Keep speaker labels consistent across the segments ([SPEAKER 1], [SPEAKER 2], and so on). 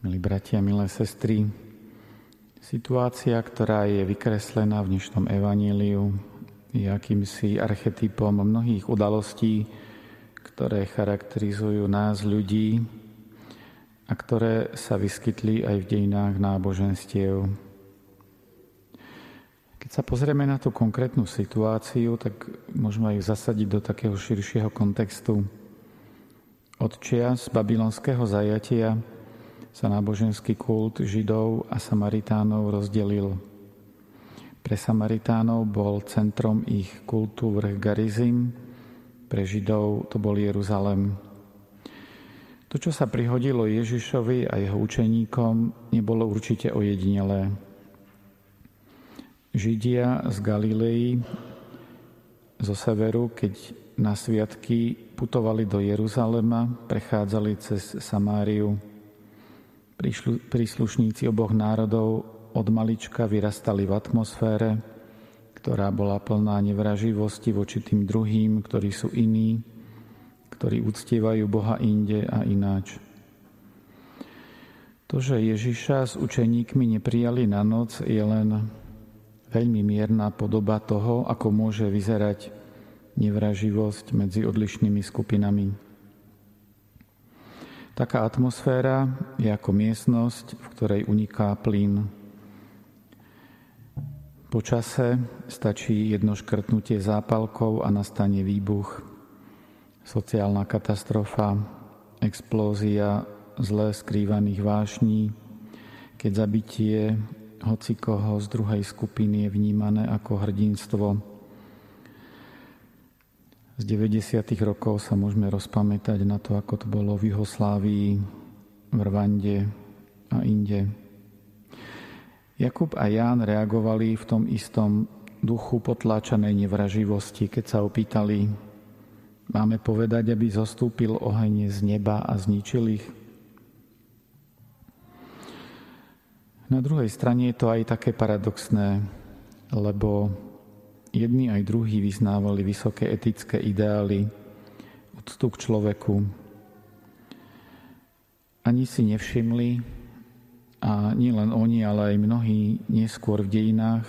[SPEAKER 1] Milí bratia, milé sestry, situácia, ktorá je vykreslená v dnešnom evaníliu, je akýmsi archetypom mnohých udalostí, ktoré charakterizujú nás ľudí a ktoré sa vyskytli aj v dejinách náboženstiev. Keď sa pozrieme na tú konkrétnu situáciu, tak môžeme aj zasadiť do takého širšieho kontextu. Od čias babylonského zajatia sa náboženský kult Židov a Samaritánov rozdelil. Pre Samaritánov bol centrom ich kultu vrch Garizim, pre Židov to bol Jeruzalem. To, čo sa prihodilo Ježišovi a jeho učeníkom, nebolo určite ojedinelé. Židia z Galilei, zo severu, keď na sviatky putovali do Jeruzalema, prechádzali cez Samáriu príslušníci oboch národov od malička vyrastali v atmosfére, ktorá bola plná nevraživosti voči tým druhým, ktorí sú iní, ktorí uctievajú Boha inde a ináč. To, že Ježiša s učeníkmi neprijali na noc, je len veľmi mierna podoba toho, ako môže vyzerať nevraživosť medzi odlišnými skupinami. Taká atmosféra je ako miestnosť, v ktorej uniká plyn. Po čase stačí jedno škrtnutie zápalkov a nastane výbuch. Sociálna katastrofa, explózia zle skrývaných vášní, keď zabitie hocikoho z druhej skupiny je vnímané ako hrdinstvo z 90. rokov sa môžeme rozpamätať na to, ako to bolo v Juhoslávii, v Rwande a inde. Jakub a Ján reagovali v tom istom duchu potláčanej nevraživosti, keď sa opýtali, máme povedať, aby zostúpil oheň z neba a zničil ich? Na druhej strane je to aj také paradoxné, lebo Jedni aj druhí vyznávali vysoké etické ideály, úctu k človeku. Ani si nevšimli, a nie len oni, ale aj mnohí neskôr v dejinách,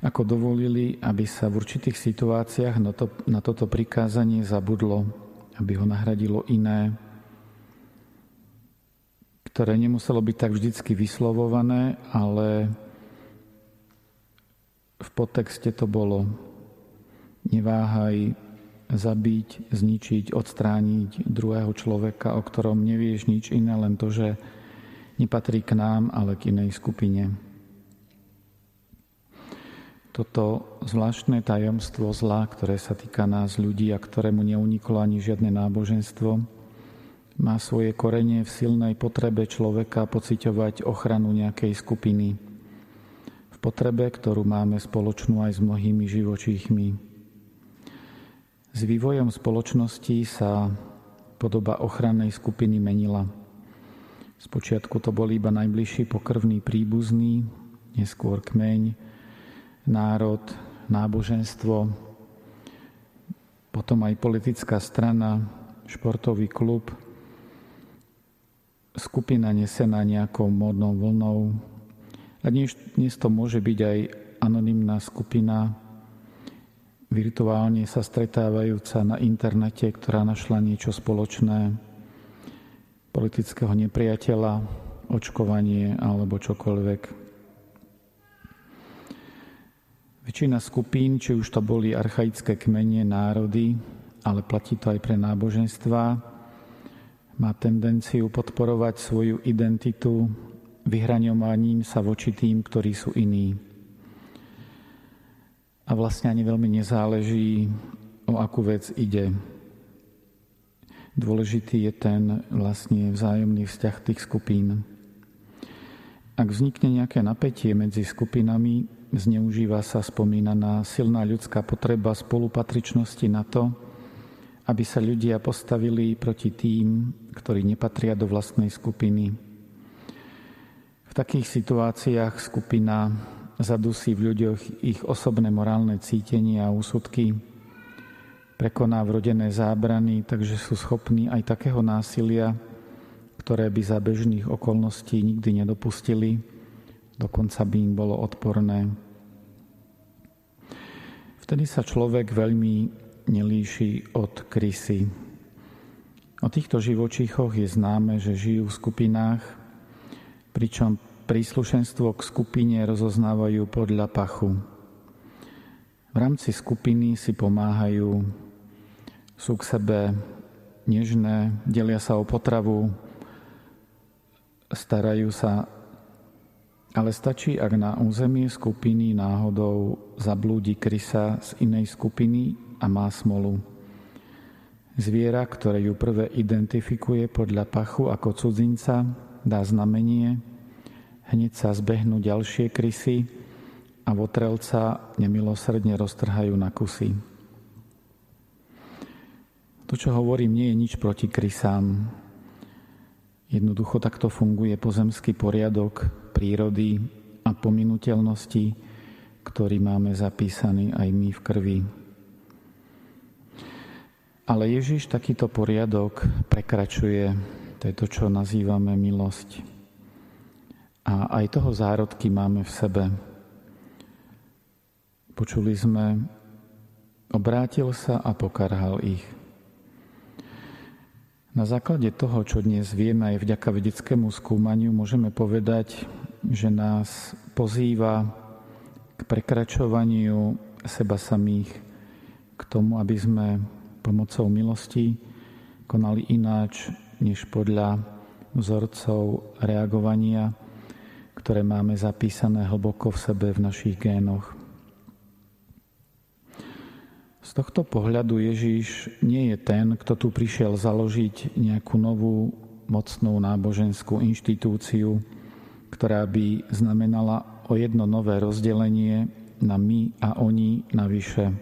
[SPEAKER 1] ako dovolili, aby sa v určitých situáciách na, to, na toto prikázanie zabudlo, aby ho nahradilo iné, ktoré nemuselo byť tak vždycky vyslovované, ale v podtexte to bolo neváhaj zabiť, zničiť, odstrániť druhého človeka, o ktorom nevieš nič iné, len to, že nepatrí k nám, ale k inej skupine. Toto zvláštne tajomstvo zla, ktoré sa týka nás ľudí a ktorému neuniklo ani žiadne náboženstvo, má svoje korenie v silnej potrebe človeka pociťovať ochranu nejakej skupiny, potrebe, ktorú máme spoločnú aj s mnohými živočíchmi. S vývojom spoločnosti sa podoba ochrannej skupiny menila. Spočiatku to boli iba najbližší pokrvný príbuzný, neskôr kmeň, národ, náboženstvo, potom aj politická strana, športový klub, skupina nesená nejakou módnou vlnou, a dnes, dnes to môže byť aj anonymná skupina, virtuálne sa stretávajúca na internete, ktorá našla niečo spoločné, politického nepriateľa, očkovanie alebo čokoľvek. Väčšina skupín, či už to boli archaické kmene, národy, ale platí to aj pre náboženstva, má tendenciu podporovať svoju identitu vyhraňovaním sa voči tým, ktorí sú iní. A vlastne ani veľmi nezáleží, o akú vec ide. Dôležitý je ten vlastne vzájomný vzťah tých skupín. Ak vznikne nejaké napätie medzi skupinami, zneužíva sa spomínaná silná ľudská potreba spolupatričnosti na to, aby sa ľudia postavili proti tým, ktorí nepatria do vlastnej skupiny takých situáciách skupina zadusí v ľuďoch ich osobné morálne cítenie a úsudky, prekoná vrodené zábrany, takže sú schopní aj takého násilia, ktoré by za bežných okolností nikdy nedopustili, dokonca by im bolo odporné. Vtedy sa človek veľmi nelíši od krysy. O týchto živočíchoch je známe, že žijú v skupinách, pričom príslušenstvo k skupine rozoznávajú podľa pachu. V rámci skupiny si pomáhajú, sú k sebe nežné, delia sa o potravu, starajú sa, ale stačí, ak na územie skupiny náhodou zablúdi krysa z inej skupiny a má smolu. Zviera, ktoré ju prvé identifikuje podľa pachu ako cudzinca, dá znamenie, hneď sa zbehnú ďalšie krysy, a votrelca nemilosrdne roztrhajú na kusy. To, čo hovorím, nie je nič proti krysám. Jednoducho takto funguje pozemský poriadok prírody a pominuteľnosti, ktorý máme zapísaný aj my v krvi. Ale Ježiš takýto poriadok prekračuje, to je to, čo nazývame milosť. A aj toho zárodky máme v sebe. Počuli sme, obrátil sa a pokarhal ich. Na základe toho, čo dnes vieme aj vďaka vedeckému skúmaniu, môžeme povedať, že nás pozýva k prekračovaniu seba samých, k tomu, aby sme pomocou milosti konali ináč, než podľa vzorcov reagovania, ktoré máme zapísané hlboko v sebe v našich génoch. Z tohto pohľadu Ježíš nie je ten, kto tu prišiel založiť nejakú novú mocnú náboženskú inštitúciu, ktorá by znamenala o jedno nové rozdelenie na my a oni navyše.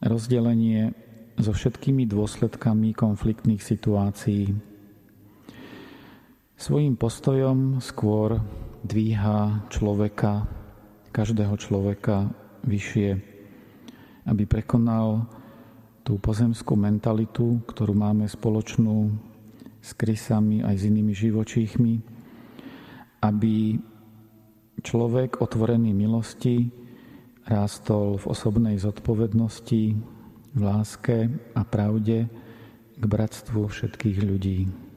[SPEAKER 1] Rozdelenie so všetkými dôsledkami konfliktných situácií. Svojím postojom skôr dvíha človeka, každého človeka vyššie aby prekonal tú pozemskú mentalitu, ktorú máme spoločnú s krysami aj s inými živočíchmi, aby človek otvorený milosti rástol v osobnej zodpovednosti, v láske a pravde k bratstvu všetkých ľudí.